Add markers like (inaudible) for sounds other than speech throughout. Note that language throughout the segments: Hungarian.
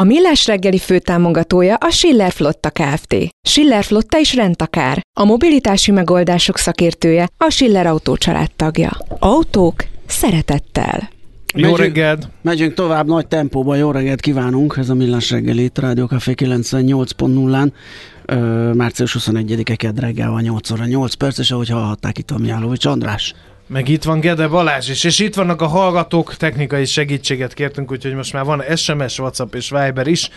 A Millás reggeli főtámogatója a Schiller Flotta Kft. Schiller Flotta is rendtakár. A mobilitási megoldások szakértője a Schiller Autó tagja. Autók szeretettel. Jó megyünk, reggelt! Megyünk tovább nagy tempóban, jó reggelt kívánunk! Ez a Millás reggeli itt Rádió Café 98.0-án. március 21-e kedd reggel van 8 óra 8 perc, és ahogy hallhatták itt a Miálovics András. Meg itt van Gede Balázs is, és itt vannak a hallgatók, technikai segítséget kértünk, úgyhogy most már van SMS, WhatsApp és Viber is.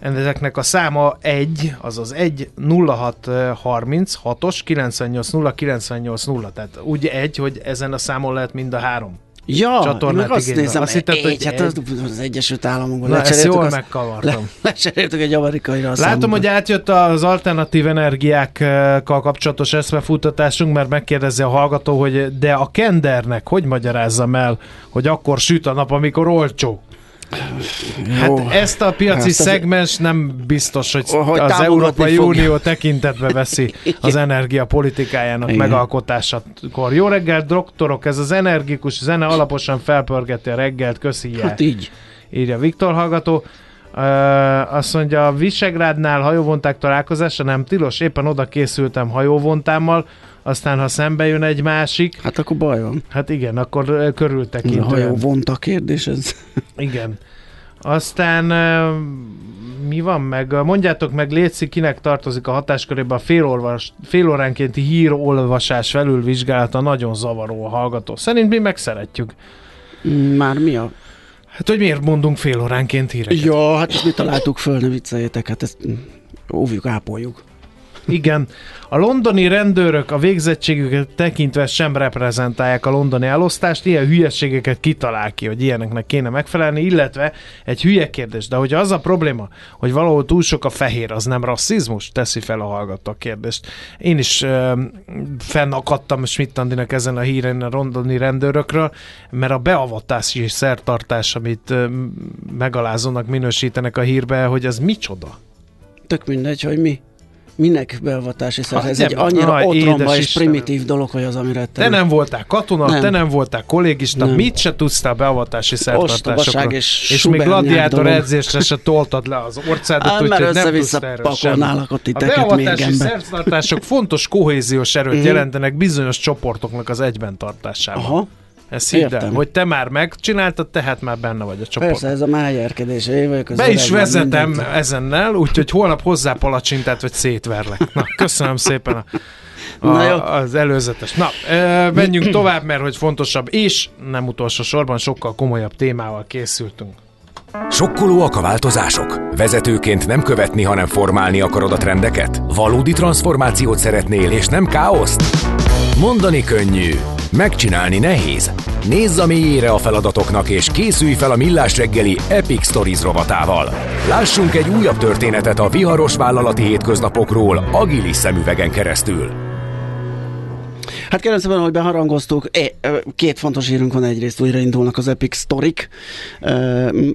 Ezeknek a száma 1, azaz 1 06 30 6-os 98 0 98 0, tehát úgy egy, hogy ezen a számon lehet mind a három. Ja, meg azt igénybe. nézem, azt hittem, hogy hát az, az Egyesült Államokban Na, ezt jól azt, megkavartam. Le, (laughs) lecseréltük egy amerikaira Látom, számunkra. hogy átjött az alternatív energiákkal kapcsolatos eszmefutatásunk, mert megkérdezi a hallgató, hogy de a kendernek hogy magyarázzam el, hogy akkor süt a nap, amikor olcsó? Hát ezt a piaci ezt szegmens nem biztos, hogy, hogy az Európai fog. Unió tekintetbe veszi (laughs) az energiapolitikájának Igen. megalkotásakor. Jó reggelt, doktorok, ez az energikus zene alaposan felpörgeti a reggelt, köszi Hát így. Írja Viktor hallgató. Uh, azt mondja, a Visegrádnál hajóvonták találkozása nem tilos, éppen oda készültem hajóvontámmal, aztán ha szembe jön egy másik... Hát akkor baj van. Hát igen, akkor körültekintően. A hajó vonta kérdés ez. (laughs) Igen. Aztán mi van meg? Mondjátok meg, Léci, kinek tartozik a hatáskörébe a félolvas, félóránkénti hírolvasás felülvizsgálata, nagyon zavaró a hallgató. Szerint mi meg szeretjük. Már mi a Hát, hogy miért mondunk fél óránként híreket? Ja, hát mi találtuk föl, ne vicceljétek, hát ezt óvjuk, ápoljuk. Igen. A londoni rendőrök a végzettségüket tekintve sem reprezentálják a londoni elosztást, ilyen hülyeségeket kitalál ki, hogy ilyeneknek kéne megfelelni, illetve egy hülye kérdés, de hogy az a probléma, hogy valahol túl sok a fehér, az nem rasszizmus? Teszi fel a hallgató a kérdést. Én is uh, fennakadtam Schmidt Andinak ezen a híren a londoni rendőrökről, mert a beavatási szertartás, amit uh, megalázónak minősítenek a hírbe, hogy az micsoda? Tök mindegy, hogy mi minek beavatási szerzet? Ez nem, egy annyira aj, otromba és primitív dolog, hogy az, amire te... Te nem voltál katona, nem. te nem voltál kollégista, nem. mit se tudsz a beavatási szertartásokra. és, és még gladiátor edzésre se toltad le az orcádat, úgyhogy nem tudsz erről sem. A beavatási szertartások fontos kohéziós erőt hmm. jelentenek bizonyos csoportoknak az egyben tartásában. Aha. Ez hidd el, hogy te már megcsináltad, tehát már benne vagy a csoport. Persze, ez a májárkedés. Be is vezetem mindent. ezennel, úgyhogy holnap hozzá palacsintát, vagy szétverlek. Na, köszönöm szépen a, (laughs) a, Na jó. az előzetes. Na, e, menjünk (clears throat) tovább, mert hogy fontosabb, és nem utolsó sorban sokkal komolyabb témával készültünk. Sokkolóak a változások? Vezetőként nem követni, hanem formálni akarod a trendeket? Valódi transformációt szeretnél, és nem káoszt? Mondani könnyű, megcsinálni nehéz. Nézz a mélyére a feladatoknak, és készülj fel a Millás reggeli Epic Stories rovatával. Lássunk egy újabb történetet a viharos vállalati hétköznapokról agilis szemüvegen keresztül. Hát kérem szépen, hogy beharangoztuk. Két fontos hírünk van egyrészt, újraindulnak az Epic Storik.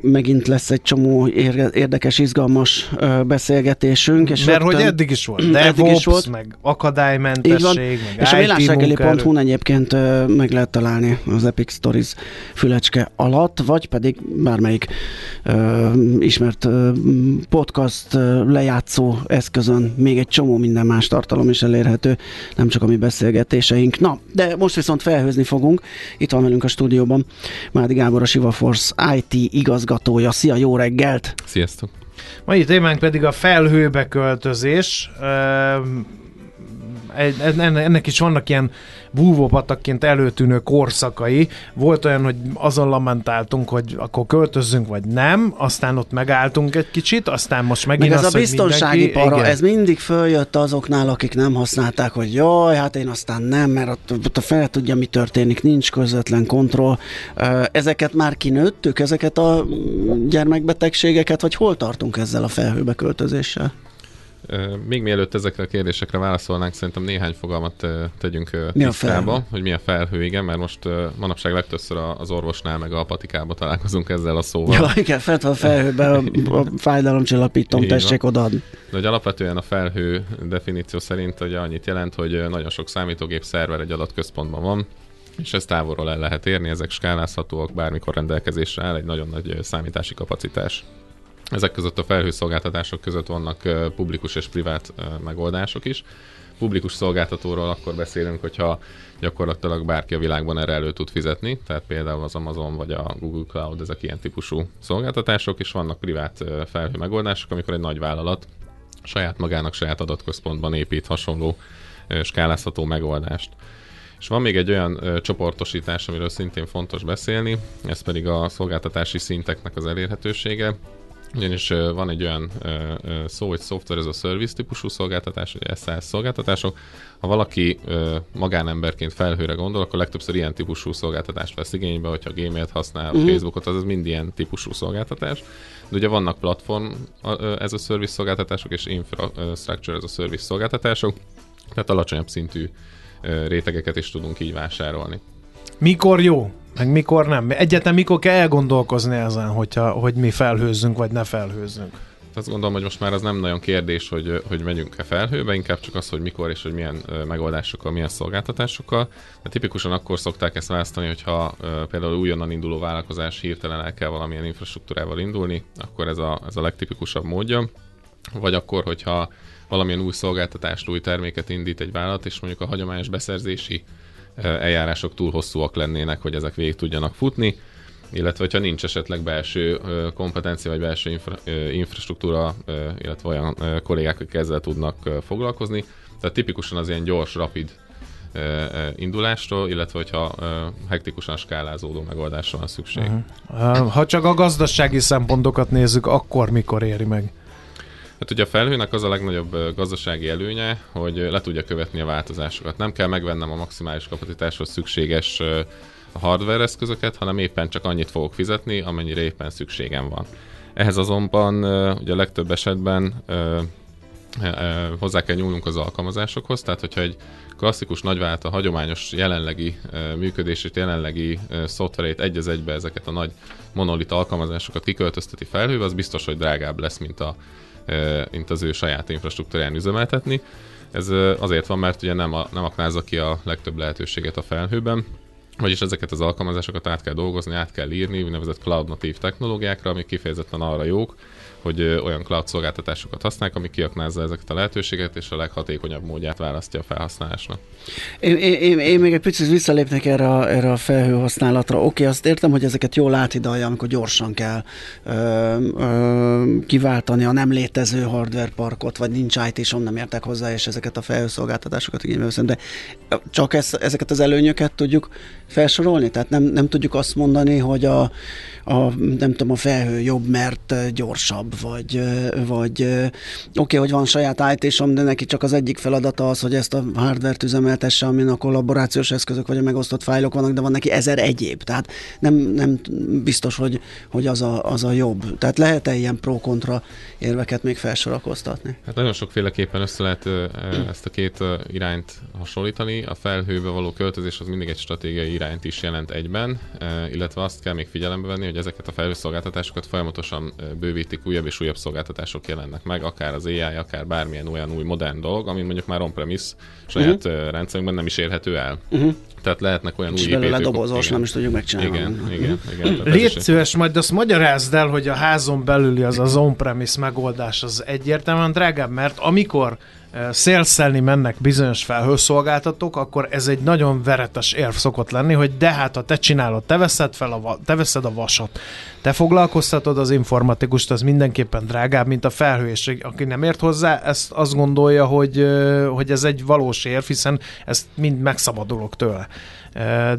Megint lesz egy csomó érdekes, izgalmas beszélgetésünk. És Mert rögtön, hogy eddig is volt. DevOps, eddig is volt. meg akadálymentesség, meg És a világreggeli.hu egyébként meg lehet találni az Epic Stories fülecske alatt, vagy pedig bármelyik uh, ismert podcast lejátszó eszközön még egy csomó minden más tartalom is elérhető, nem csak a mi beszélgetéseink vendégeink. Na, de most viszont felhőzni fogunk. Itt van velünk a stúdióban Mádi Gábor, a Siva Force IT igazgatója. Szia, jó reggelt! Sziasztok! Mai témánk pedig a felhőbe költözés. Ennek is vannak ilyen búvópatakként előtűnő korszakai. Volt olyan, hogy azon lamentáltunk, hogy akkor költözzünk, vagy nem, aztán ott megálltunk egy kicsit, aztán most megint Meg ez az, a biztonsági mindenki, para, igen. ez mindig följött azoknál, akik nem használták, hogy jaj, hát én aztán nem, mert ott, ott a fel tudja, mi történik, nincs közvetlen kontroll. Ezeket már kinőttük, ezeket a gyermekbetegségeket, vagy hol tartunk ezzel a felhőbe költözéssel? Még mielőtt ezekre a kérdésekre válaszolnánk, szerintem néhány fogalmat tegyünk mi tisztába, hogy mi a felhő, igen, mert most manapság legtöbbször az orvosnál meg a patikába találkozunk ezzel a szóval. Ja, igen, fent (laughs) van a felhőben a, a fájdalomcsillapítom, tessék odaadni. De hogy alapvetően a felhő definíció szerint hogy annyit jelent, hogy nagyon sok számítógép szerver egy adatközpontban van, és ezt távolról el lehet érni, ezek skálázhatóak, bármikor rendelkezésre áll egy nagyon nagy számítási kapacitás. Ezek között a felhőszolgáltatások között vannak publikus és privát megoldások is. Publikus szolgáltatóról akkor beszélünk, hogyha gyakorlatilag bárki a világban erre elő tud fizetni, tehát például az Amazon vagy a Google Cloud, ezek ilyen típusú szolgáltatások, és vannak privát felhő megoldások, amikor egy nagy vállalat saját magának saját adatközpontban épít hasonló skálázható megoldást. És van még egy olyan ö, csoportosítás, amiről szintén fontos beszélni, ez pedig a szolgáltatási szinteknek az elérhetősége. Ugyanis van egy olyan szó, hogy Software as a Service típusú szolgáltatás, vagy SaaS szolgáltatások. Ha valaki magánemberként felhőre gondol, akkor legtöbbször ilyen típusú szolgáltatást vesz igénybe, hogyha Gmail-t használ, uh-huh. Facebookot, az, az mind ilyen típusú szolgáltatás. De ugye vannak platform ez a service szolgáltatások, és infrastructure ez a service szolgáltatások, tehát alacsonyabb szintű rétegeket is tudunk így vásárolni. Mikor jó? Meg mikor nem? Egyetlen mikor kell elgondolkozni ezen, hogyha, hogy mi felhőzzünk, vagy ne felhőzzünk? Azt gondolom, hogy most már az nem nagyon kérdés, hogy, hogy megyünk-e felhőbe, inkább csak az, hogy mikor és hogy milyen megoldásokkal, milyen szolgáltatásokkal. De tipikusan akkor szokták ezt választani, hogyha például újonnan induló vállalkozás hirtelen el kell valamilyen infrastruktúrával indulni, akkor ez a, ez a legtipikusabb módja. Vagy akkor, hogyha valamilyen új szolgáltatást, új terméket indít egy vállalat, és mondjuk a hagyományos beszerzési eljárások túl hosszúak lennének, hogy ezek végig tudjanak futni, illetve hogyha nincs esetleg belső kompetencia vagy belső infra, infrastruktúra, illetve olyan kollégák, akik ezzel tudnak foglalkozni. Tehát tipikusan az ilyen gyors, rapid indulástól, illetve hogyha hektikusan skálázódó megoldásra van szükség. Uh-huh. Ha csak a gazdasági szempontokat nézzük, akkor mikor éri meg? Hát ugye a felhőnek az a legnagyobb gazdasági előnye, hogy le tudja követni a változásokat. Nem kell megvennem a maximális kapacitáshoz szükséges hardware eszközöket, hanem éppen csak annyit fogok fizetni, amennyire éppen szükségem van. Ehhez azonban ugye a legtöbb esetben hozzá kell nyúlnunk az alkalmazásokhoz, tehát hogyha egy klasszikus nagyvállalat a hagyományos jelenlegi működését, jelenlegi szoftverét egy az egybe ezeket a nagy monolit alkalmazásokat kiköltözteti felhőbe, az biztos, hogy drágább lesz, mint a mint az ő saját infrastruktúrán üzemeltetni. Ez azért van, mert ugye nem, a, nem aknázza ki a legtöbb lehetőséget a felhőben, vagyis ezeket az alkalmazásokat át kell dolgozni, át kell írni, úgynevezett cloud natív technológiákra, amik kifejezetten arra jók, hogy olyan cloud szolgáltatásokat használják, ami kiaknázza ezeket a lehetőségeket, és a leghatékonyabb módját választja a felhasználásnak. Én, én, én még egy picit visszalépnek erre a, erre a felhőhasználatra. Oké, azt értem, hogy ezeket jól áthidalja, amikor gyorsan kell ö, ö, kiváltani a nem létező hardware parkot, vagy nincs it és nem értek hozzá, és ezeket a felhőszolgáltatásokat igénybe veszem, de csak ez, ezeket az előnyöket tudjuk felsorolni? Tehát nem, nem tudjuk azt mondani, hogy a, a, nem tudom, a felhő jobb, mert gyorsabb, vagy, vagy oké, okay, hogy van saját it de neki csak az egyik feladata az, hogy ezt a hardware-t üzemeltesse, amin a kollaborációs eszközök vagy a megosztott fájlok vannak, de van neki ezer egyéb. Tehát nem, nem biztos, hogy, hogy az, a, az a jobb. Tehát lehet-e ilyen pro-kontra érveket még felsorakoztatni? Hát nagyon sokféleképpen össze lehet ezt a két irányt hasonlítani. A felhőbe való költözés az mindig egy stratégiai irányt is jelent egyben, illetve azt kell még figyelembe venni, hogy ezeket a felhőszolgáltatásokat folyamatosan bővítik, újabb és újabb szolgáltatások jelennek meg, akár az AI, akár bármilyen olyan új modern dolog, ami mondjuk már on-premise saját uh-huh. rendszerünkben nem is érhető el. Uh-huh. Tehát lehetnek olyan és új építők. dobozos, nem is tudjuk megcsinálni. Igen, igen, igen. Légy szíves, majd azt magyarázd el, hogy a házon belüli az az on-premise megoldás az egyértelműen drágább, mert amikor szélszelni mennek bizonyos felhőszolgáltatók, akkor ez egy nagyon veretes érv szokott lenni, hogy de hát ha te csinálod, te veszed, fel a, te veszed a vasat, te foglalkoztatod az informatikust, az mindenképpen drágább, mint a felhő, és aki nem ért hozzá, ezt azt gondolja, hogy, hogy ez egy valós érv, hiszen ezt mind megszabadulok tőle.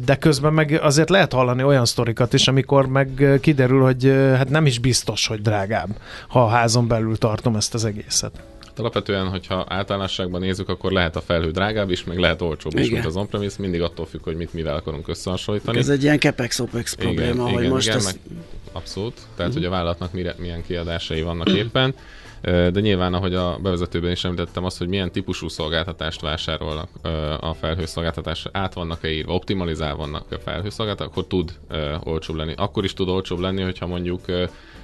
De közben meg azért lehet hallani olyan sztorikat is, amikor meg kiderül, hogy hát nem is biztos, hogy drágább, ha a házon belül tartom ezt az egészet. Alapvetően, hogyha általánosságban nézzük, akkor lehet a felhő drágább is, meg lehet olcsóbb is, mint az on-premise, mindig attól függ, hogy mit mivel akarunk összehasonlítani. Ez egy ilyen capex-opex probléma, igen, hogy igen, most igen, ez... abszolút, tehát uh-huh. hogy a vállalatnak mire, milyen kiadásai vannak éppen. De nyilván, ahogy a bevezetőben is említettem, az, hogy milyen típusú szolgáltatást vásárolnak a felhőszolgáltatás, át vannak-e írva, optimalizál vannak a felhőszolgáltatások, akkor tud olcsóbb lenni. Akkor is tud olcsóbb lenni, hogyha mondjuk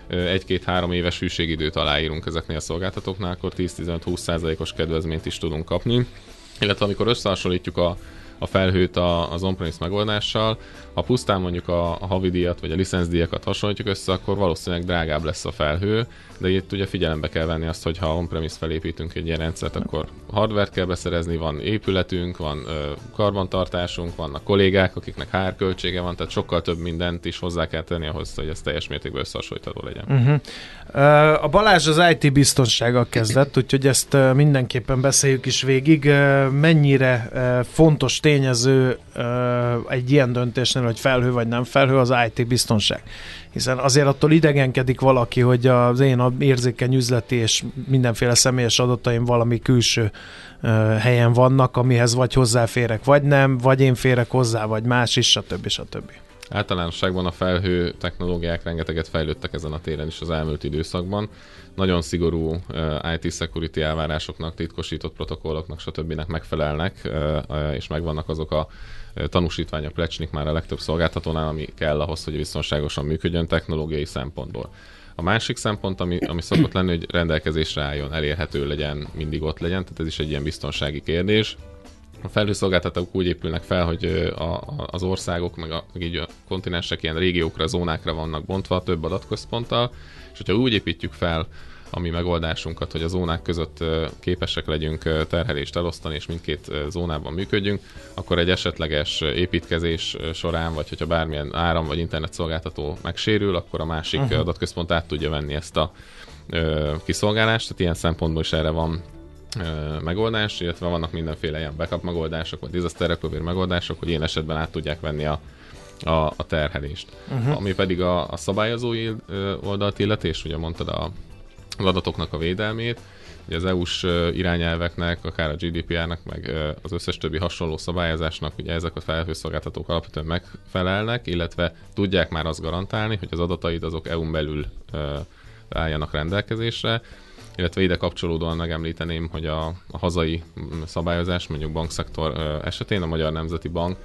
egy-két-három éves hűségidőt aláírunk ezeknél a szolgáltatóknál, akkor 10-15-20 os kedvezményt is tudunk kapni. Illetve amikor összehasonlítjuk a a felhőt a, az on megoldással. Ha pusztán mondjuk a, a havidíjat vagy a licenszdíjakat hasonlítjuk össze, akkor valószínűleg drágább lesz a felhő, de itt ugye figyelembe kell venni azt, hogy ha on-premise felépítünk egy ilyen rendszert, akkor hardware kell beszerezni, van épületünk, van ö, karbantartásunk, vannak kollégák, akiknek HR költsége van, tehát sokkal több mindent is hozzá kell tenni ahhoz, hogy ez teljes mértékben összehasonlítható legyen. Uh-huh. A Balázs az IT biztonsággal kezdett, úgyhogy ezt mindenképpen beszéljük is végig. Mennyire fontos tényező egy ilyen döntésnél, hogy felhő vagy nem felhő, az IT biztonság hiszen azért attól idegenkedik valaki, hogy az én érzékeny üzleti és mindenféle személyes adataim valami külső helyen vannak, amihez vagy hozzáférek, vagy nem, vagy én férek hozzá, vagy más is, stb. stb. Általánosságban a felhő technológiák rengeteget fejlődtek ezen a téren is az elmúlt időszakban. Nagyon szigorú uh, IT security elvárásoknak, titkosított protokolloknak, stb. megfelelnek, uh, és megvannak azok a tanúsítványok plecsnik már a legtöbb szolgáltatónál, ami kell ahhoz, hogy biztonságosan működjön technológiai szempontból. A másik szempont, ami, ami szokott lenni, hogy rendelkezésre álljon, elérhető legyen, mindig ott legyen, tehát ez is egy ilyen biztonsági kérdés. A felhőszolgáltatók úgy épülnek fel, hogy a, a, az országok, meg, a, meg így a kontinensek ilyen régiókra, zónákra vannak bontva több adatközponttal, és hogyha úgy építjük fel a mi megoldásunkat, hogy a zónák között képesek legyünk terhelést elosztani, és mindkét zónában működjünk, akkor egy esetleges építkezés során, vagy hogyha bármilyen áram vagy internet szolgáltató megsérül, akkor a másik uh-huh. adatközpont át tudja venni ezt a kiszolgálást, tehát ilyen szempontból is erre van megoldás, illetve vannak mindenféle ilyen backup megoldások, vagy disaster recovery megoldások, hogy ilyen esetben át tudják venni a, a, a terhelést. Uh-huh. Ami pedig a, a szabályozói oldalt illeti, és ugye mondtad a, az adatoknak a védelmét. Ugye az EU-s irányelveknek, akár a GDPR-nak, meg az összes többi hasonló szabályozásnak ugye ezek a felhőszolgáltatók alapvetően megfelelnek, illetve tudják már azt garantálni, hogy az adataid azok EU-n belül álljanak rendelkezésre, illetve ide kapcsolódóan megemlíteném, hogy a, a hazai szabályozás, mondjuk bankszektor esetén a Magyar Nemzeti Bank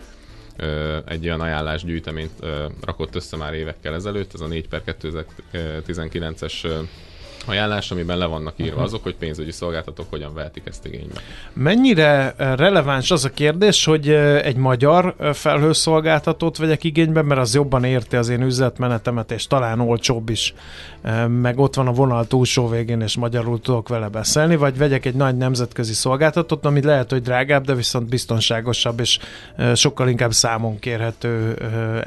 egy olyan ajánlásgyűjteményt rakott össze már évekkel ezelőtt, ez a 4 per 2019-es ajánlás, amiben le vannak írva uh-huh. azok, hogy pénzügyi szolgáltatók hogyan vehetik ezt igénybe. Mennyire eh, releváns az a kérdés, hogy eh, egy magyar eh, felhőszolgáltatót vegyek igénybe, mert az jobban érti az én üzletmenetemet, és talán olcsóbb is, meg ott van a vonal túlsó végén, és magyarul tudok vele beszélni, vagy vegyek egy nagy nemzetközi szolgáltatót, ami lehet, hogy drágább, de viszont biztonságosabb, és sokkal inkább számon kérhető,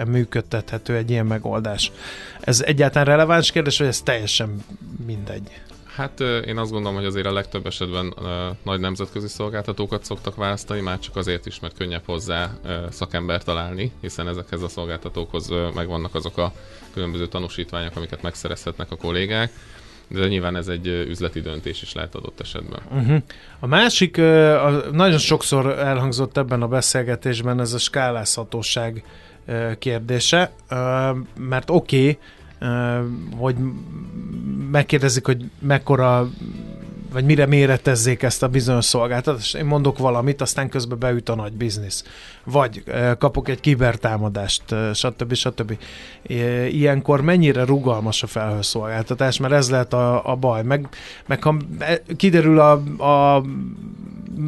működtethető egy ilyen megoldás. Ez egyáltalán releváns kérdés, vagy ez teljesen mindegy? Hát én azt gondolom, hogy azért a legtöbb esetben nagy nemzetközi szolgáltatókat szoktak választani, már csak azért is, mert könnyebb hozzá szakember találni, hiszen ezekhez a szolgáltatókhoz megvannak azok a különböző tanúsítványok, amiket megszerezhetnek a kollégák. De nyilván ez egy üzleti döntés is lehet adott esetben. Uh-huh. A másik, uh, nagyon sokszor elhangzott ebben a beszélgetésben ez a skálázhatóság kérdése, mert oké, okay, hogy megkérdezik, hogy mekkora vagy mire méretezzék ezt a bizonyos szolgáltatást. Én mondok valamit, aztán közben beüt a nagy biznisz. Vagy kapok egy kibertámadást, stb. stb. Ilyenkor mennyire rugalmas a felhőszolgáltatás, mert ez lehet a, a baj. Meg, meg ha kiderül a, a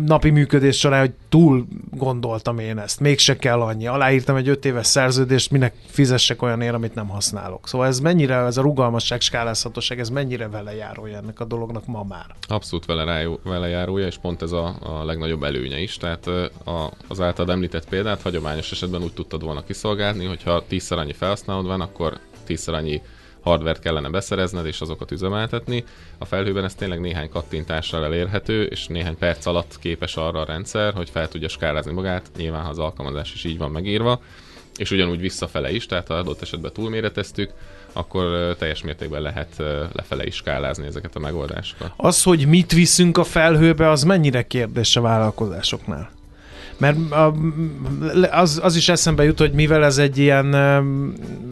napi működés során, hogy túl gondoltam én ezt, mégse kell annyi. Aláírtam egy öt éves szerződést, minek fizessek olyan ér, amit nem használok. Szóval ez mennyire, ez a rugalmasság, skálázhatóság, ez mennyire vele járója ennek a dolognak ma már? Abszolút vele, rájó, vele járója, és pont ez a, a legnagyobb előnye is. Tehát a, az általad említett példát hagyományos esetben úgy tudtad volna kiszolgálni, hogyha tízszer annyi felhasználód van, akkor tízszer annyi hardvert kellene beszerezned és azokat üzemeltetni. A felhőben ez tényleg néhány kattintással elérhető, és néhány perc alatt képes arra a rendszer, hogy fel tudja skálázni magát, nyilván ha az alkalmazás is így van megírva, és ugyanúgy visszafele is, tehát ha adott esetben túlméreteztük, akkor teljes mértékben lehet lefele is skálázni ezeket a megoldásokat. Az, hogy mit viszünk a felhőbe, az mennyire kérdés a vállalkozásoknál? Mert az, az is eszembe jut, hogy mivel ez egy ilyen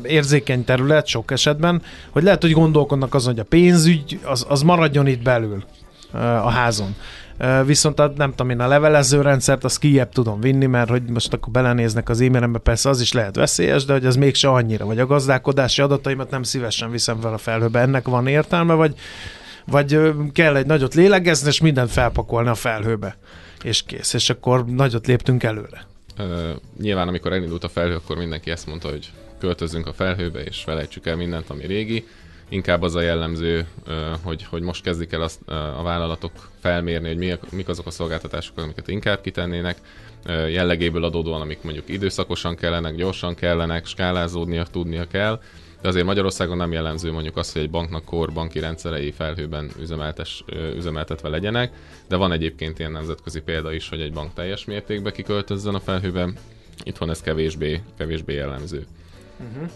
érzékeny terület sok esetben, hogy lehet, hogy gondolkodnak azon, hogy a pénzügy az, az maradjon itt belül a házon. Viszont nem tudom én, a levelező rendszert azt kijebb tudom vinni, mert hogy most akkor belenéznek az e-mailembe, persze az is lehet veszélyes, de hogy az mégse annyira, vagy a gazdálkodási adataimat nem szívesen viszem fel a felhőbe. Ennek van értelme, vagy, vagy kell egy nagyot lélegezni, és mindent felpakolni a felhőbe, és kész, és akkor nagyot léptünk előre. Uh, nyilván, amikor elindult a felhő, akkor mindenki ezt mondta, hogy költözünk a felhőbe, és felejtsük el mindent, ami régi. Inkább az a jellemző, hogy, hogy most kezdik el azt, a vállalatok felmérni, hogy mi, mik azok a szolgáltatások, amiket inkább kitennének, jellegéből adódóan, amik mondjuk időszakosan kellenek, gyorsan kellenek, skálázódnia tudnia kell, de azért Magyarországon nem jellemző mondjuk az, hogy egy banknak kor banki rendszerei felhőben üzemeltes, üzemeltetve legyenek, de van egyébként ilyen nemzetközi példa is, hogy egy bank teljes mértékben kiköltözzen a felhőben, itthon ez kevésbé, kevésbé jellemző. Uh-huh.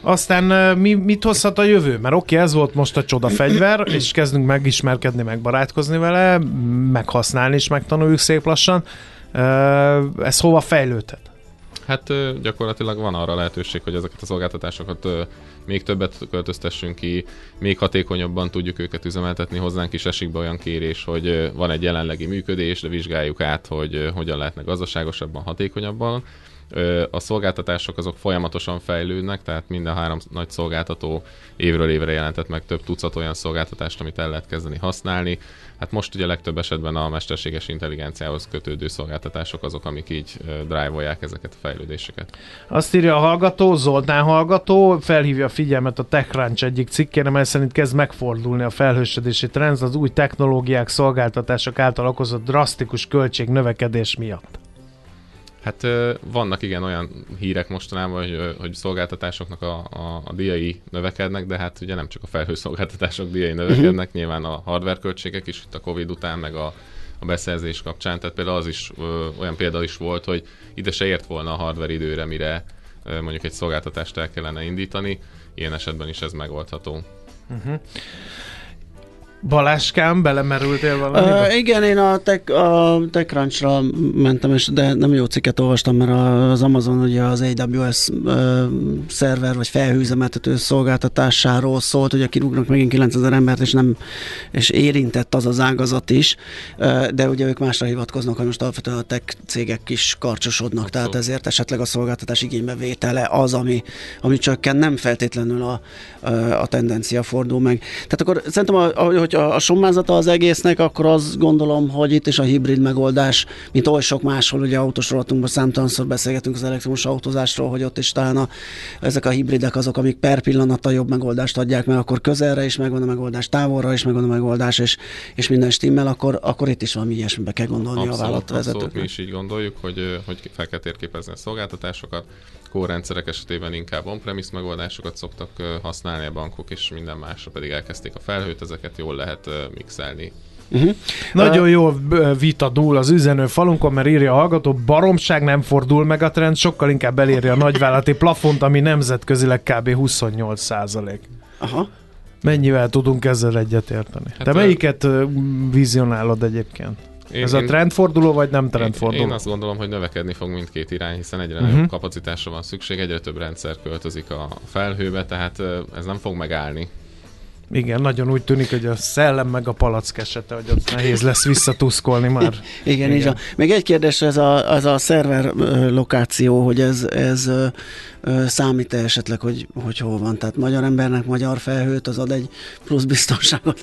Aztán mi, mit hozhat a jövő? Mert oké, okay, ez volt most a csoda fegyver, (coughs) és kezdünk megismerkedni, megbarátkozni vele, meghasználni is megtanuljuk szép lassan. Ez hova fejlődhet? Hát gyakorlatilag van arra lehetőség, hogy ezeket a szolgáltatásokat még többet költöztessünk ki, még hatékonyabban tudjuk őket üzemeltetni, hozzánk is esik be olyan kérés, hogy van egy jelenlegi működés, de vizsgáljuk át, hogy hogyan lehetne gazdaságosabban, hatékonyabban a szolgáltatások azok folyamatosan fejlődnek, tehát minden három nagy szolgáltató évről évre jelentett meg több tucat olyan szolgáltatást, amit el lehet kezdeni használni. Hát most ugye legtöbb esetben a mesterséges intelligenciához kötődő szolgáltatások azok, amik így drive ezeket a fejlődéseket. Azt írja a hallgató, Zoltán hallgató, felhívja a figyelmet a TechCrunch egyik cikkére, mely szerint kezd megfordulni a felhősödési trend az új technológiák, szolgáltatások által okozott drasztikus költségnövekedés miatt. Hát vannak igen olyan hírek mostanában, hogy, hogy szolgáltatásoknak a, a, a díjai növekednek, de hát ugye nem csak a felhőszolgáltatások díjai mhm. növekednek, nyilván a hardware költségek is itt a Covid után, meg a, a beszerzés kapcsán, tehát például az is ö, olyan példa is volt, hogy ide se ért volna a hardware időre, mire ö, mondjuk egy szolgáltatást el kellene indítani, ilyen esetben is ez megoldható. Uh-huh. Baláskám, belemerültél valamibe? Uh, igen, én a, tech, a TechCrunch-ra mentem, és de nem jó cikket olvastam, mert az Amazon ugye az AWS uh, szerver vagy felhőzemeltető szolgáltatásáról szólt, hogy kirúgnak megint 9000 embert, és nem és érintett az az ágazat is, uh, de ugye ők másra hivatkoznak, hogy most alapvetően a tech cégek is karcsosodnak, Abszolút. tehát ezért esetleg a szolgáltatás igénybevétele az, ami, ami csökken, nem feltétlenül a, a tendencia fordul meg. Tehát akkor szerintem, a, hogy a, a sommázata az egésznek, akkor azt gondolom, hogy itt is a hibrid megoldás, mint oly sok máshol, ugye autós rovatunkban számtalanszor beszélgetünk az elektromos autózásról, hogy ott is talán a, ezek a hibridek azok, amik per pillanat a jobb megoldást adják, mert akkor közelre is megvan a megoldás, távolra is megvan a megoldás, és, és minden stimmel, akkor, akkor itt is valami ilyesmibe kell gondolni abszolút, a vállalatvezetőknek. mi is így gondoljuk, hogy, hogy fel kell térképezni a szolgáltatásokat, kórendszerek esetében inkább on-premise megoldásokat szoktak használni a bankok, és minden másra pedig elkezdték a felhőt, ezeket jól lehet mixelni. Uh-huh. Nagyon uh, jó vita dúl az üzenő falunkon, mert írja a hallgató, baromság nem fordul meg a trend, sokkal inkább elérje a nagyvállalati plafont, ami nemzetközileg kb. 28 százalék. Aha. Mennyivel tudunk ezzel egyetérteni? Hát Te melyiket vizionálod egyébként? Én, Ez a trendforduló, vagy nem trendforduló? Én, én azt gondolom, hogy növekedni fog mindkét irány, hiszen egyre uh-huh. nagyobb kapacitásra van szükség, egyre több rendszer költözik a felhőbe, tehát ez nem fog megállni. Igen, nagyon úgy tűnik, hogy a szellem meg a palack esete, hogy ott nehéz lesz visszatuszkolni már. Igen, (laughs) Igen. így van. Még egy kérdés, ez a, az a szerver lokáció, hogy ez, ez számít-e esetleg, hogy, hogy hol van? Tehát magyar embernek magyar felhőt, az ad egy plusz biztonságot,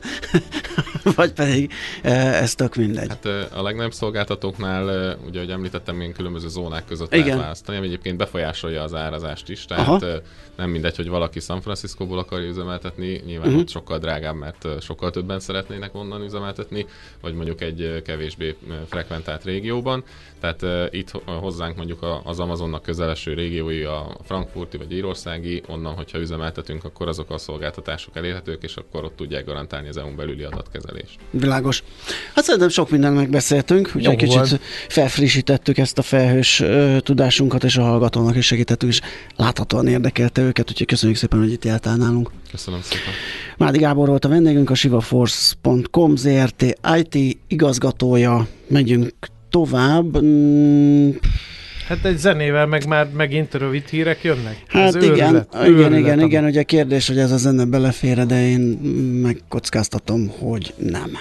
(laughs) vagy pedig ez tök mindegy? Hát a legnagyobb szolgáltatóknál, ugye, hogy említettem, én különböző zónák között Igen. lehet választani, ami egyébként befolyásolja az árazást is, tehát Aha. nem mindegy, hogy valaki San Franciscóból akarja üzemeltetni, nyilván uh-huh. Sokkal drágább, mert sokkal többen szeretnének onnan üzemeltetni, vagy mondjuk egy kevésbé frekventált régióban. Tehát itt hozzánk mondjuk az Amazonnak közeleső régiói a frankfurti vagy írországi, onnan, hogyha üzemeltetünk, akkor azok a szolgáltatások elérhetők, és akkor ott tudják garantálni az EU-n belüli adatkezelést. Világos. Hát szerintem sok mindent megbeszéltünk, úgyhogy kicsit volt. felfrissítettük ezt a felhős uh, tudásunkat, és a hallgatónak is segítettük, és láthatóan érdekelte őket, úgyhogy köszönjük szépen, hogy itt jártál nálunk. Köszönöm szépen. Mádi Gábor volt a vendégünk, a sivaforce.com ZRT IT igazgatója. Megyünk tovább. Mm, Hát egy zenével meg már megint rövid hírek jönnek. Hát Ez igen, őrület, igen, őrület, igen, ami- igen, ugye kérdés, hogy ez a zene belefér, de én megkockáztatom, hogy nem.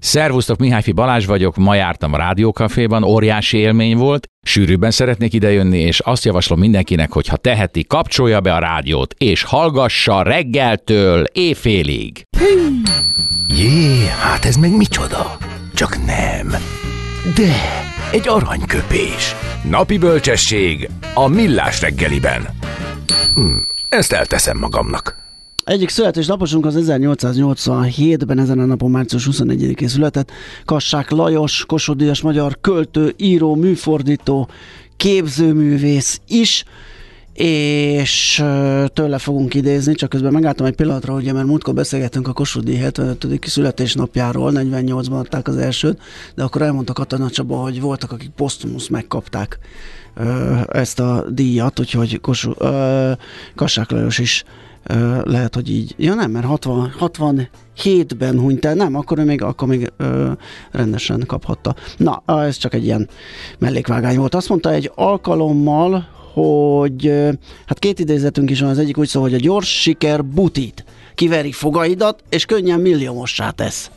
Szervusztok, Mihályfi Balázs vagyok, ma jártam a Rádiókaféban, óriási élmény volt, sűrűbben szeretnék idejönni, és azt javaslom mindenkinek, hogy ha teheti, kapcsolja be a rádiót, és hallgassa reggeltől éjfélig. Jé, hát ez meg micsoda? Csak nem. De, egy aranyköpés. Napi bölcsesség a millás reggeliben. Hm, ezt elteszem magamnak. Egyik születésnaposunk az 1887-ben, ezen a napon március 21-én született Kassák Lajos, Kossuth-díjas magyar költő, író, műfordító, képzőművész is, és tőle fogunk idézni, csak közben megálltam egy pillanatra, ugye, mert múltkor beszélgettünk a Kossuth 75. születésnapjáról, 48-ban adták az elsőt, de akkor elmondta Katona Csaba, hogy voltak, akik posztumusz megkapták ezt a díjat, úgyhogy Kossuth, Kassák Lajos is Ö, lehet, hogy így. Ja nem, mert 60, 67-ben hunyt el, nem, akkor ő még, akkor még ö, rendesen kaphatta. Na, ez csak egy ilyen mellékvágány volt. Azt mondta egy alkalommal, hogy hát két idézetünk is van, az egyik úgy szól, hogy a gyors siker butit, kiveri fogaidat, és könnyen milliómossá tesz.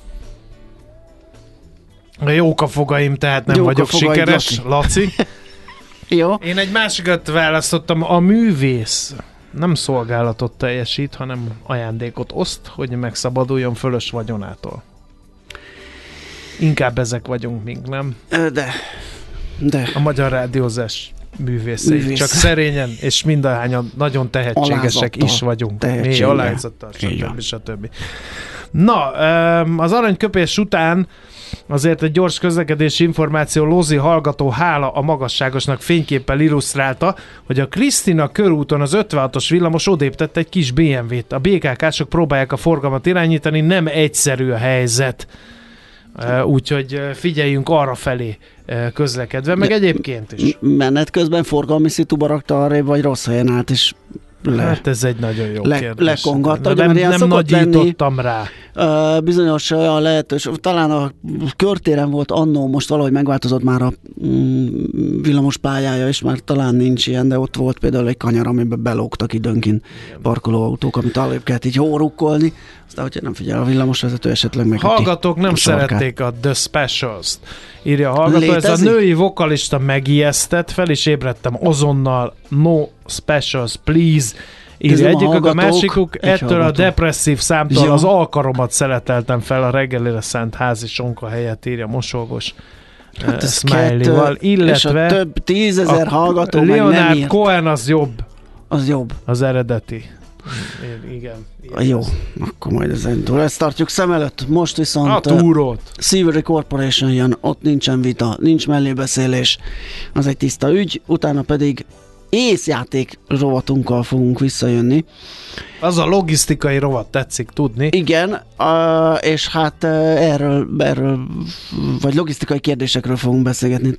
Jók a fogaim, tehát nem Jók vagyok sikeres, Laci. (laughs) Jó? Én egy másikat választottam, a művész nem szolgálatot teljesít, hanem ajándékot oszt, hogy megszabaduljon fölös vagyonától. Inkább ezek vagyunk mink, nem? De, de A magyar rádiózás művészei. Művész. Csak szerényen, és mindahányan nagyon tehetségesek Alázattal, is vagyunk. Mi tehetséggel. alázattal, stb. stb. Na, az aranyköpés után azért egy gyors közlekedési információ Lózi hallgató hála a magasságosnak fényképpel illusztrálta, hogy a Krisztina körúton az 56-os villamos odéptett egy kis BMW-t. A BKK-sok próbálják a forgalmat irányítani, nem egyszerű a helyzet. Úgyhogy figyeljünk arra felé közlekedve, meg De- egyébként is. menet közben forgalmi szituba rakta arrébb, vagy rossz helyen állt, és le, Hát ez egy nagyon jó Le- kérdés. lekongatta, ugye, nem, mert nem nagyítottam rá. Ö, bizonyos olyan lehetős, talán a körtéren volt annó, most valahogy megváltozott már a mm, villamos pályája, és már talán nincs ilyen, de ott volt például egy kanyar, amiben belógtak időnként parkolóautók, amit alébb kellett így hórukkolni, aztán, hogyha nem figyel a villamosvezető, esetleg meg Hallgatók nem a szerették a The Specials-t. Írja a hallgató, ez a Létezik? női vokalista megijesztett, fel is ébredtem azonnal, no specials, please. Ez Írja nem a egyikük, a másikuk, egy ettől a hallgató. depresszív számtól Ja. az alkaromat szeleteltem fel a reggelire szent házi sonka helyett, írja mosolgos Hát hát ez smiley-val, kettő, és illetve a több tízezer hallgató meg nem Leonard írt, Cohen az jobb, az jobb. az eredeti. I- Igen. Jó, akkor majd ezen túl. Ezt tartjuk szem előtt. Most A viszont ö, túrót. Seavery Corporation jön, ott nincsen vita, nincs mellébeszélés, az egy tiszta ügy, utána pedig észjáték rovatunkkal fogunk visszajönni. Az a logisztikai rovat tetszik tudni. Igen, és hát uh, erről, erről, vagy logisztikai kérdésekről fogunk beszélgetni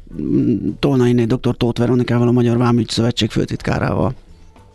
Tolnainé dr. Tóth Veronikával, a Magyar Vámügy Szövetség főtitkárával.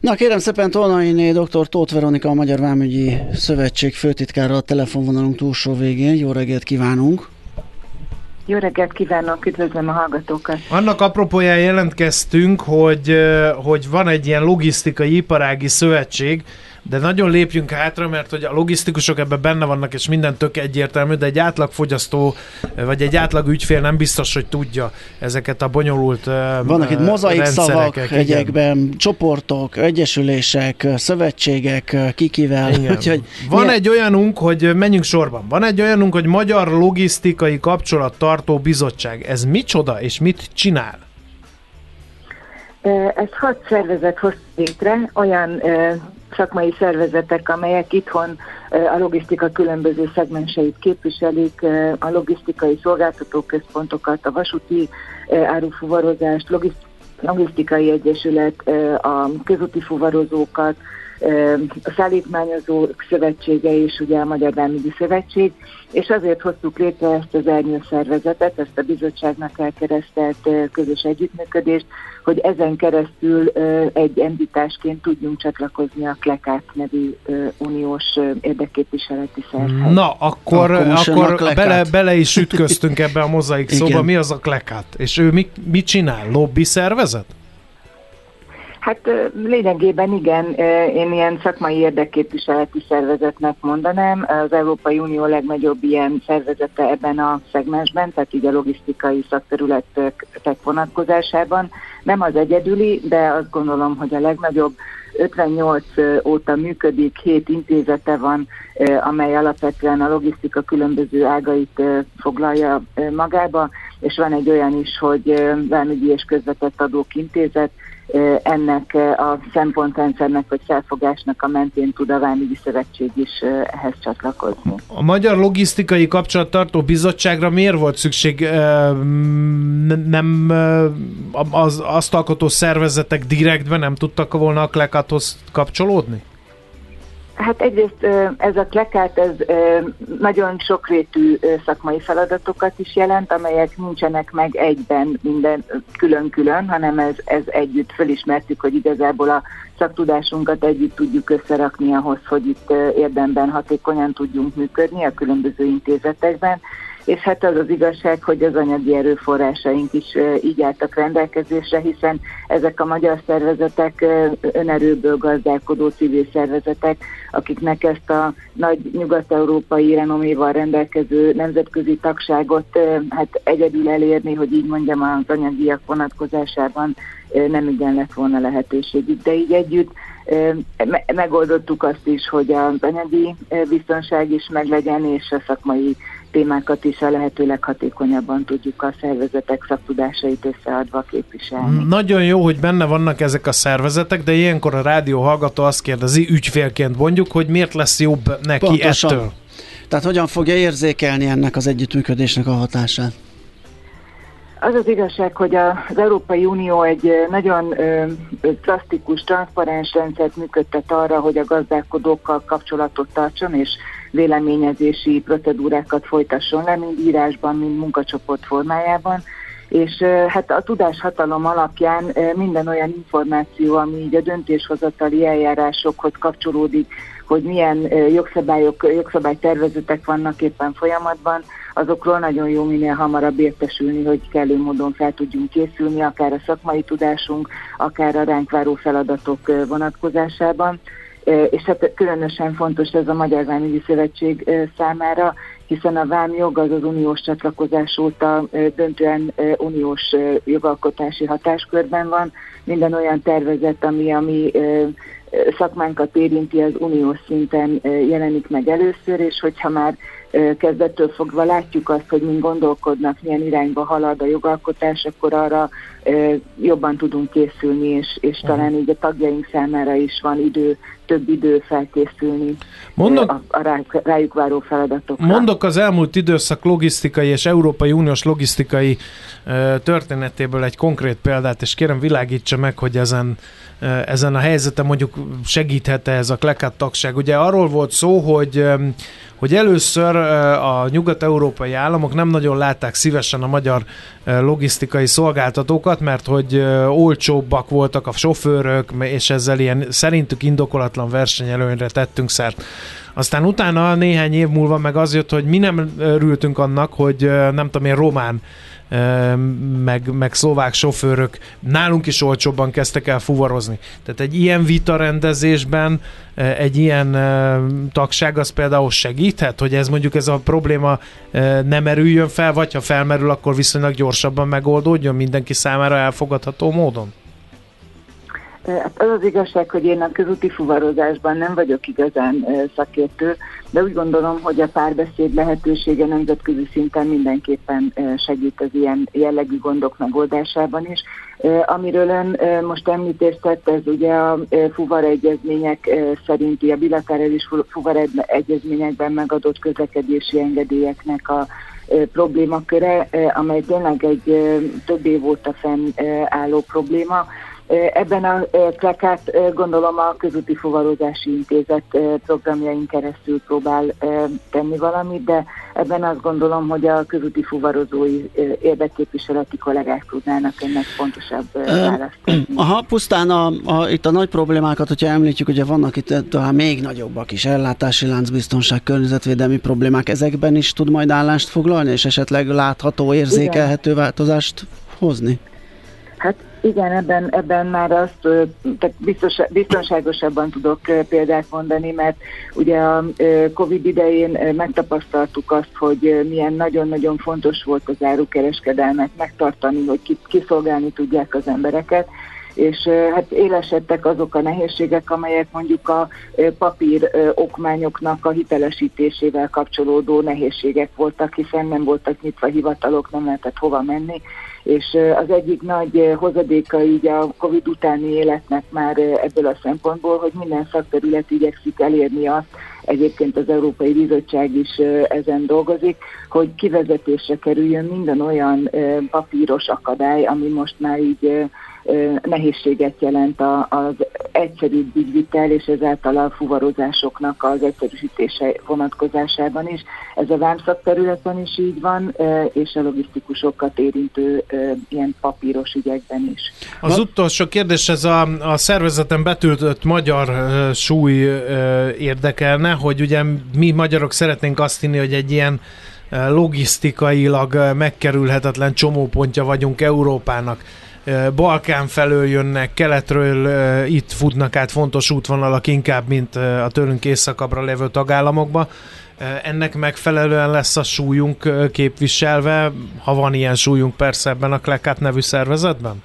Na kérem szépen Tolnainé dr. Tóth Veronika, a Magyar Vámügyi Szövetség főtitkára a telefonvonalunk túlsó végén. Jó reggelt kívánunk! Jó reggelt kívánok, üdvözlöm a hallgatókat. Annak apropóján jelentkeztünk, hogy, hogy van egy ilyen logisztikai iparági szövetség, de nagyon lépjünk hátra, mert hogy a logisztikusok ebben benne vannak, és minden tök egyértelmű, de egy átlag fogyasztó, vagy egy átlag ügyfél nem biztos, hogy tudja ezeket a bonyolult Vannak itt mozaik szavak. Igen. egyekben, csoportok, egyesülések, szövetségek, kikivel. Úgyhogy Van milyen- egy olyanunk, hogy menjünk sorban. Van egy olyanunk, hogy Magyar Logisztikai Kapcsolattartó Bizottság. Ez micsoda és mit csinál? Ö, Ez hat szervezet hoz létre, olyan szakmai szervezetek, amelyek itthon a logisztika különböző szegmenseit képviselik, a logisztikai szolgáltatóközpontokat, a vasúti árufuvarozást, Logisztikai Egyesület, a közúti fuvarozókat, a szállítmányozók szövetsége és ugye a Magyar Vámügyi Szövetség, és azért hoztuk létre ezt az ernyő szervezetet, ezt a bizottságnak elkeresztelt közös együttműködést, hogy ezen keresztül egy entitásként tudjunk csatlakozni a Klekát nevű uniós érdekképviseleti szervhez. Na, akkor, akkor, akkor bele, bele is ütköztünk ebbe a mozaik (laughs) szóba. Mi az a Klekát? És ő mit, mit csinál? Lobby szervezet? Hát lényegében igen, én ilyen szakmai érdekképviseleti szervezetnek mondanám. Az Európai Unió legnagyobb ilyen szervezete ebben a szegmensben, tehát így a logisztikai szakterületek vonatkozásában. Nem az egyedüli, de azt gondolom, hogy a legnagyobb 58 óta működik, 7 intézete van, amely alapvetően a logisztika különböző ágait foglalja magába, és van egy olyan is, hogy Vámügyi és Közvetett Adók Intézet, ennek a szempontrendszernek vagy felfogásnak a mentén tud a Vámügyi Szövetség is ehhez csatlakozni. A Magyar Logisztikai Kapcsolattartó Bizottságra miért volt szükség nem az azt alkotó szervezetek direktben nem tudtak volna a Klekathoz kapcsolódni? Hát egyrészt ez a plekát ez nagyon sokrétű szakmai feladatokat is jelent, amelyek nincsenek meg egyben minden külön-külön, hanem ez, ez együtt fölismertük, hogy igazából a szaktudásunkat együtt tudjuk összerakni ahhoz, hogy itt érdemben hatékonyan tudjunk működni a különböző intézetekben, és hát az az igazság, hogy az anyagi erőforrásaink is így álltak rendelkezésre, hiszen ezek a magyar szervezetek önerőből gazdálkodó civil szervezetek, akiknek ezt a nagy nyugat-európai renoméval rendelkező nemzetközi tagságot hát egyedül elérni, hogy így mondjam az anyagiak vonatkozásában nem igen lett volna lehetőségük. De így együtt megoldottuk azt is, hogy az anyagi biztonság is meglegyen, és a szakmai témákat is a lehető leghatékonyabban tudjuk a szervezetek szaktudásait összeadva képviselni. Nagyon jó, hogy benne vannak ezek a szervezetek, de ilyenkor a rádió hallgató azt kérdezi, ügyfélként mondjuk, hogy miért lesz jobb neki Pontosan. ettől. Tehát hogyan fogja érzékelni ennek az együttműködésnek a hatását? Az az igazság, hogy az Európai Unió egy nagyon plastikus, transzparens rendszert működtet arra, hogy a gazdálkodókkal kapcsolatot tartson, és véleményezési procedúrákat folytasson le, mind írásban, mind munkacsoport formájában. És hát a tudáshatalom alapján minden olyan információ, ami így a döntéshozatali eljárásokhoz kapcsolódik, hogy milyen jogszabályok, jogszabálytervezetek vannak éppen folyamatban, azokról nagyon jó minél hamarabb értesülni, hogy kellő módon fel tudjunk készülni, akár a szakmai tudásunk, akár a ránk váró feladatok vonatkozásában és hát különösen fontos ez a Magyar Vámügyi Szövetség számára, hiszen a vámjog az az uniós csatlakozás óta döntően uniós jogalkotási hatáskörben van. Minden olyan tervezet, ami, ami szakmánkat érinti, az uniós szinten jelenik meg először, és hogyha már kezdettől fogva látjuk azt, hogy mind gondolkodnak, milyen irányba halad a jogalkotás, akkor arra jobban tudunk készülni, és, és mhm. talán így a tagjaink számára is van idő, több idő felkészülni mondok, a, a rá, rájuk váró feladatokra. Mondok az elmúlt időszak logisztikai és Európai Uniós logisztikai történetéből egy konkrét példát, és kérem világítsa meg, hogy ezen ezen a helyzeten mondjuk segíthet-e ez a klekat tagság. Ugye arról volt szó, hogy hogy először a nyugat-európai államok nem nagyon látták szívesen a magyar logisztikai szolgáltatókat, mert hogy olcsóbbak voltak a sofőrök, és ezzel ilyen szerintük indokolatlan versenyelőnyre tettünk szert. Aztán utána néhány év múlva meg az jött, hogy mi nem örültünk annak, hogy nem tudom én, román meg, meg szlovák sofőrök nálunk is olcsóbban kezdtek el fuvarozni. Tehát egy ilyen vita rendezésben egy ilyen tagság az például segíthet, hogy ez mondjuk ez a probléma nem erüljön fel, vagy ha felmerül, akkor viszonylag gyorsabban megoldódjon mindenki számára elfogadható módon? Hát az az igazság, hogy én a közúti fuvarozásban nem vagyok igazán szakértő, de úgy gondolom, hogy a párbeszéd lehetősége nemzetközi szinten mindenképpen segít az ilyen jellegű gondok megoldásában is. Amiről ön most említést tett, ez ugye a fuvaregyezmények szerinti, a bilaterális fuvaregyezményekben megadott közlekedési engedélyeknek a problémaköre, amely tényleg egy több év óta fennálló probléma. Ebben a plakát gondolom a Közúti Fuvarozási Intézet programjain keresztül próbál tenni valamit, de ebben azt gondolom, hogy a közúti fuvarozói érdekképviseleti kollégák tudnának ennek fontosabb választ (clears throat) Aha, pusztán a, a, itt a nagy problémákat, hogyha említjük, ugye vannak itt talán még nagyobbak is, ellátási láncbiztonság, környezetvédelmi problémák, ezekben is tud majd állást foglalni, és esetleg látható, érzékelhető Igen. változást hozni? Hát igen, ebben, ebben már azt tehát biztos, biztonságosabban tudok példát mondani, mert ugye a Covid idején megtapasztaltuk azt, hogy milyen nagyon-nagyon fontos volt az árukereskedelmet megtartani, hogy kiszolgálni tudják az embereket, és hát élesedtek azok a nehézségek, amelyek mondjuk a papír okmányoknak a hitelesítésével kapcsolódó nehézségek voltak, hiszen nem voltak nyitva hivatalok, nem lehetett hova menni, és az egyik nagy hozadéka így a Covid utáni életnek már ebből a szempontból, hogy minden szakterület igyekszik elérni azt, egyébként az Európai Bizottság is ezen dolgozik, hogy kivezetésre kerüljön minden olyan papíros akadály, ami most már így nehézséget jelent az egyszerű ügyvitel, és ezáltal a fuvarozásoknak az egyszerűsítése vonatkozásában is. Ez a vámszak területen is így van, és a logisztikusokat érintő ilyen papíros ügyekben is. Az utolsó kérdés, ez a, a szervezeten betültött magyar súly érdekelne, hogy ugye mi magyarok szeretnénk azt hinni, hogy egy ilyen logisztikailag megkerülhetetlen csomópontja vagyunk Európának Balkán felől jönnek, keletről itt futnak át fontos útvonalak inkább, mint a tőlünk északabbra levő tagállamokba. Ennek megfelelően lesz a súlyunk képviselve, ha van ilyen súlyunk persze ebben a Klekát nevű szervezetben?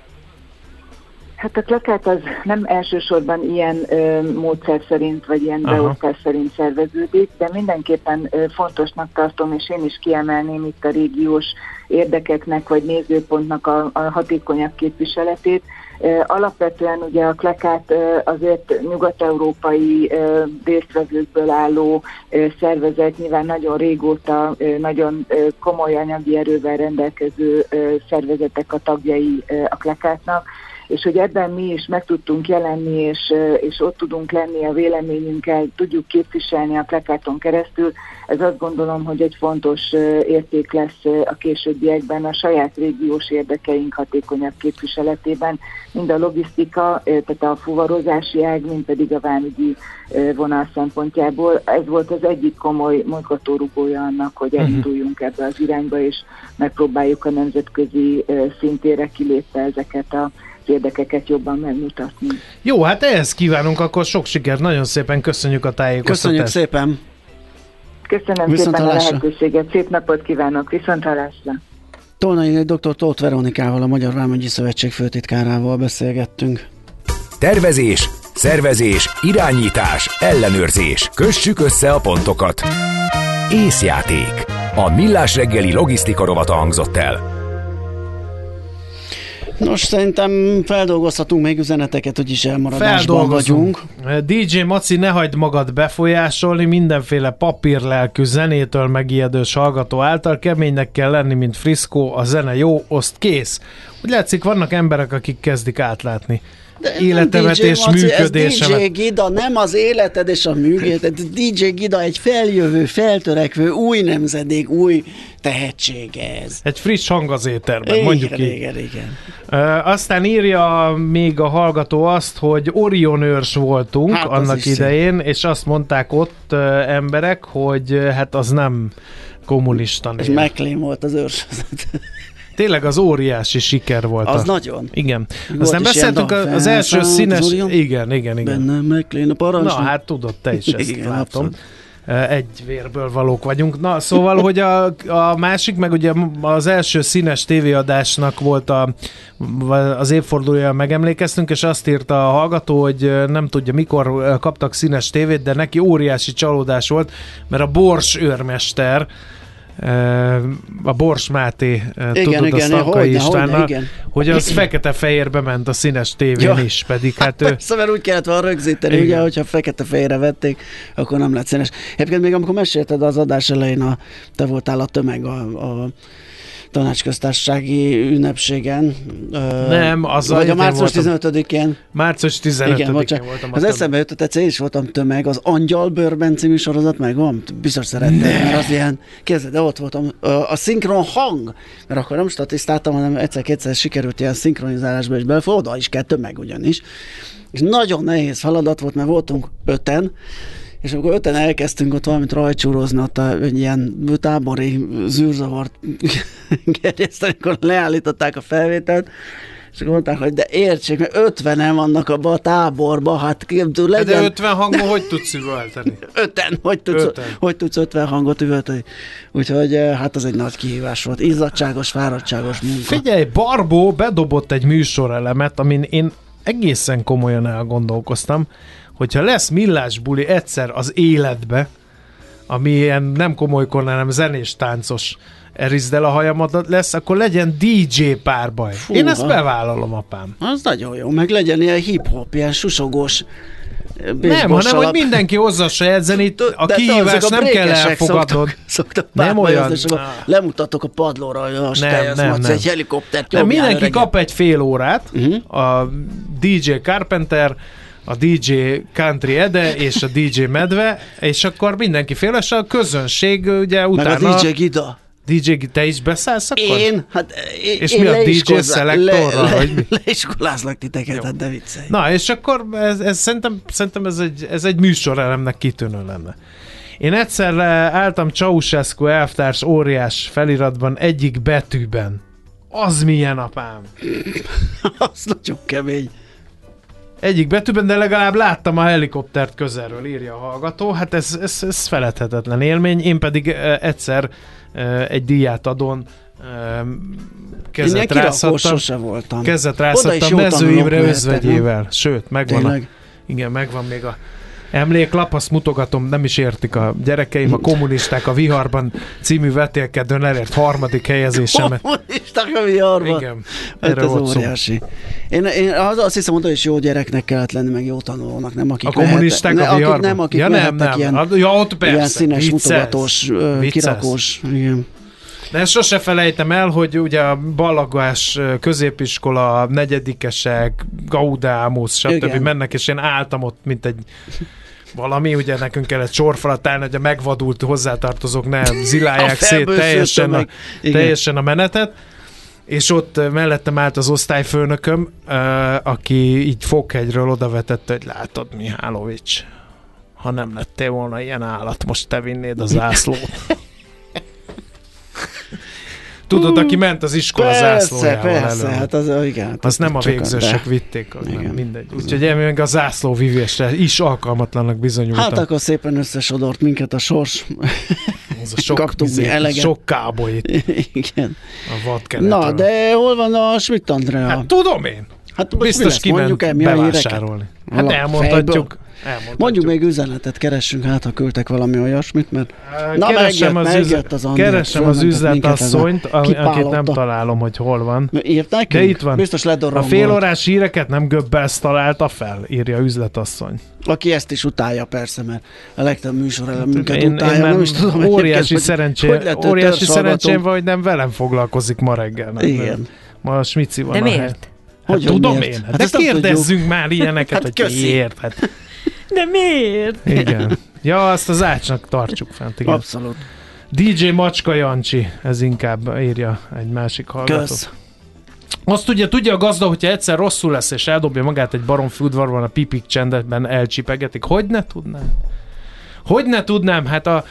Hát a plakát az nem elsősorban ilyen ö, módszer szerint, vagy ilyen beosztás szerint szerveződik, de mindenképpen ö, fontosnak tartom, és én is kiemelném itt a régiós érdekeknek, vagy nézőpontnak a, a hatékonyabb képviseletét. Ö, alapvetően ugye a klekát ö, azért nyugat-európai ö, résztvevőkből álló ö, szervezet, nyilván nagyon régóta ö, nagyon ö, komoly anyagi erővel rendelkező ö, szervezetek a tagjai ö, a klekátnak, és hogy ebben mi is meg tudtunk jelenni, és, és ott tudunk lenni a véleményünkkel, tudjuk képviselni a plekáton keresztül, ez azt gondolom, hogy egy fontos érték lesz a későbbiekben a saját régiós érdekeink hatékonyabb képviseletében, mind a logisztika, tehát a fuvarozási ág, mind pedig a vámügyi vonal szempontjából. Ez volt az egyik komoly mozgatórugója annak, hogy mhm. elinduljunk ebbe az irányba, és megpróbáljuk a nemzetközi szintére kilépve ezeket a érdekeket jobban megmutatni. Jó, hát ehhez kívánunk akkor sok sikert, nagyon szépen köszönjük a tájékoztatást. Köszönjük szépen! Köszönöm Viszont szépen a lehetőséget, szép napot kívánok, viszont hallásra! Tolnai dr. Tóth Veronikával, a Magyar Vámügyi Szövetség főtitkárával beszélgettünk. Tervezés, szervezés, irányítás, ellenőrzés. Kössük össze a pontokat. Észjáték. A Millás reggeli logisztika rovata hangzott el. Nos, szerintem feldolgozhatunk még üzeneteket, hogy is elmaradásban vagyunk. DJ Maci, ne hagyd magad befolyásolni mindenféle papírlelkű zenétől megijedős hallgató által. Keménynek kell lenni, mint Frisco, a zene jó, oszt kész. Úgy látszik, vannak emberek, akik kezdik átlátni de életemet DJ és Maci, működésemet. Ez DJ Gida, nem az életed és a működésed. (laughs) DJ Gida egy feljövő, feltörekvő, új nemzedék, új tehetség ez. Egy friss hang az éterben, igen, mondjuk így. Igen, igen. Uh, aztán írja még a hallgató azt, hogy Orion őrs voltunk hát annak idején, szép. és azt mondták ott uh, emberek, hogy uh, hát az nem kommunista És McLean volt az őrs. Tényleg az óriási siker volt. Az a... nagyon. Igen. Volt Aztán beszéltünk az, az első színes... Az igen, igen, igen. Benne McLean a parancs. Na hát tudod, te is ezt igen, látom. Abszolút egy vérből valók vagyunk. Na, szóval, hogy a, a másik, meg ugye az első színes tévéadásnak volt a, az évfordulója, megemlékeztünk, és azt írta a hallgató, hogy nem tudja, mikor kaptak színes tévét, de neki óriási csalódás volt, mert a Bors őrmester a Bors Máté, Igen, tudod, igen, a Stankai hogyne, hogyne, Istvánnal, igen. hogy az fekete-fehérbe ment a színes tévén Ja. is, pedig hát ő... Persze, mert úgy kellett volna rögzíteni, Igen. ugye, hogyha fekete-fehérre vették, akkor nem lett színes. Egyébként még amikor mesélted az adás elején, a, te voltál a tömeg a, a tanácsköztársasági ünnepségen. Nem, az Vagy a március voltam. 15-én. Március Igen, 15-én bocsánat. voltam. Az eszembe jutott, egyszer én is voltam tömeg, az Angyal Bőrben című sorozat megvan? Biztos szerettem, mert az ilyen, képzeld, de ott voltam, a szinkron hang, mert akkor nem statisztáltam, hanem egyszer-kétszer sikerült ilyen szinkronizálásba is belefog, oda is kell tömeg ugyanis. És nagyon nehéz feladat volt, mert voltunk öten, és amikor öten elkezdtünk ott valamit rajcsúrozni, ott a, egy ilyen tábori zűrzavart (laughs) gerjeszteni, akkor leállították a felvételt, és akkor mondták, hogy de értsék, mert ötvenen vannak abba a táborba, hát De legyen 50 hangon hogy tudsz üvölteni? (laughs) öten, hogy tudsz, Öten. hogy tudsz 50 hangot üvölteni. Úgyhogy eh, hát az egy nagy kihívás volt. Izzadságos, fáradtságos munka. Figyelj, Barbó bedobott egy műsorelemet, amin én egészen komolyan elgondolkoztam, hogyha lesz millás buli egyszer az életbe, ami ilyen nem komolykor, hanem zenés táncos erizd el a hajamat lesz, akkor legyen DJ párbaj. Fú, Én ezt bevállalom, apám. Az nagyon jó, meg legyen ilyen hip-hop, ilyen susogós eh, Nem, hanem hogy salap. mindenki hozza a saját zenét, a De- de kihívást a nem kell elfogadnod. Szoktak, (laughs) szoktak Nem olyan- akkor Ah. lemutatok a padlóra, hogy a Nem, nem, nem. egy helikoptert Nem, nyomjál, mindenki öregem. kap egy fél órát, Mhm. a DJ Carpenter, a DJ Country Ede és a DJ Medve, és akkor mindenki fél, és a közönség ugye Meg utána... a DJ Gida. DJ, te is beszállsz akkor? Én, hát én, És én mi a DJ leiskolázlak- szelektorra, Le, le, leiskolázlak titeket, hát de viccelj. Na, és akkor ez, ez, szerintem, szerintem ez egy, ez egy műsorelemnek kitűnő lenne. Én egyszer álltam Ceausescu elvtárs óriás feliratban egyik betűben. Az milyen apám? (laughs) Az nagyon kemény. Egyik betűben, de legalább láttam a helikoptert közelről, írja a hallgató. Hát ez, ez, ez feledhetetlen élmény. Én pedig egyszer egy díját adon Én kezet rázhattam. sose voltam. Kezet jó Mező Imre özvegyével. Sőt, megvan a, igen, megvan még a emléklap, azt mutogatom, nem is értik a gyerekeim, a kommunisták a viharban című vetélkedőn elért harmadik helyezésemet. Kommunisták a viharban. Igen, Hát erre ez óriási. Én, én az, azt hiszem, hogy is jó gyereknek kellett lenni, meg jó tanulónak, nem akik A kommunisták vehettek- a akik viharban? nem, akik ja, nem, nem. Ilyen, A- ja, ott persze. ilyen színes, viccelsz. mutogatós, ö, Viccelsz. kirakós. Igen. De ezt sose felejtem el, hogy ugye a Ballagás középiskola, negyedikesek, Gaudámus, stb. Igen. mennek, és én álltam ott, mint egy valami, ugye nekünk kellett sorfalat állni, hogy a megvadult hozzátartozók ne zilálják (laughs) szét teljesen a, teljesen a menetet. És ott mellettem állt az osztályfőnököm, aki így Fokhegyről odavetette, hogy látod, Mihálovics, ha nem lettél volna ilyen állat, most te vinnéd a zászlót. (laughs) Tudod, aki ment az iskola Persze, zászlójával persze, elő. hát az, igen. Az nem a csak végzősek de- vitték, az nem Igen. mindegy. Úgyhogy még a zászló vivésre is alkalmatlanak bizonyultam. Hát akkor szépen összesodort minket a sors. az a sok, kaptunk mi izé, eleget. sok káboly itt igen. a vadkeretről. Na, de hol van a Schmidt Andrea? Hát tudom én. Hát mi Biztos kiment Mondjuk el, mi a híreket? bevásárolni. Hát elmondhatjuk. Elmondhatjuk. Mondjuk még üzenetet keressünk, hát ha küldtek valami olyasmit, mert Á, Na, keresem megjött, az, megjött üzlet, az Andi, keresem az üzletasszonyt, akit nem találom, hogy hol van. írt nekünk? De itt van. Biztos A félórás híreket nem Göbbels találta fel, írja üzletasszony. Aki ezt is utálja persze, mert a legtöbb műsor elemünket Én, utálja. én nem, nem is tudom óriási hogy- szerencsé, hogy lett óriási szerencsém van, hogy nem velem foglalkozik ma reggel. Nem, Igen. Ma a Smici van De a hely. miért? Hát Hogy, tudom miért? én. Hát, de nem kérdezzünk már ilyeneket, Hát hogy köszi. miért. Hát, De miért? igen. Ja, azt az ácsnak tartsuk fent. Igen. Abszolút. DJ Macska Jancsi, ez inkább írja egy másik hallgató. Kösz. Azt ugye tudja a gazda, hogyha egyszer rosszul lesz, és eldobja magát egy baromfi udvarban, a pipik csendetben elcsipegetik. Hogy ne tudnám? Hogy ne tudnám? Hát a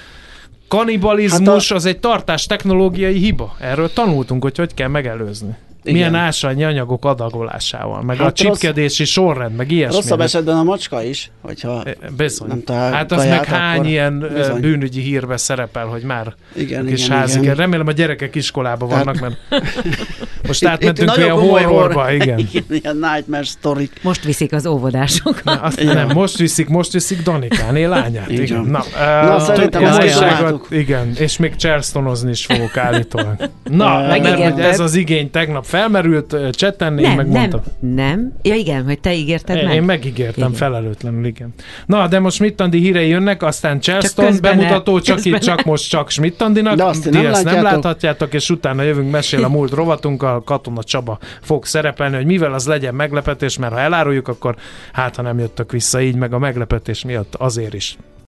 kanibalizmus Hát az egy tartás technológiai hiba. Erről tanultunk, hogy hogy kell megelőzni. Igen. Milyen ásványi anyagok adagolásával, meg Hát a csipkedési sorrend, meg ilyesmi. Rosszabb esetben a macska is, hogyha E, Bizony. nem talál Hát az meg hány ilyen ö, bizony. bűnügyi hírbe szerepel, hogy már Igen, kis igen, házik. igen. Remélem a gyerekek iskolában Tehát- vannak, mert (laughs) Most átmentünk olyan horrorba, igen. (laughs) igen. Ilyen nightmare story. Most viszik az óvodások. Na, azt nem, most viszik, most viszik Danikáné lányát. Igen. van. Na, Na, uh, szerintem ezt. Igen, és még Charlestonozni is fogok állítólag. (laughs) Na, mert ez az igény tegnap felmerült, ö, chatten, én Nem, meg nem, nem. Ja igen, hogy te ígérted Én, meg. én megígértem Igen. felelőtlenül, igen. Na, de most Schmidt-Andi hírei jönnek, aztán Charleston bemutató, csak közben itt csak most csak Schmidt-Andinak. De azt ti nem ezt nem láthatjátok, és utána jövünk mesél a múlt rovatunkkal, Katona Csaba fog szerepelni, hogy mivel az legyen meglepetés, mert ha eláruljuk, akkor hát ha nem jöttök vissza így, meg a meglepetés miatt azért is.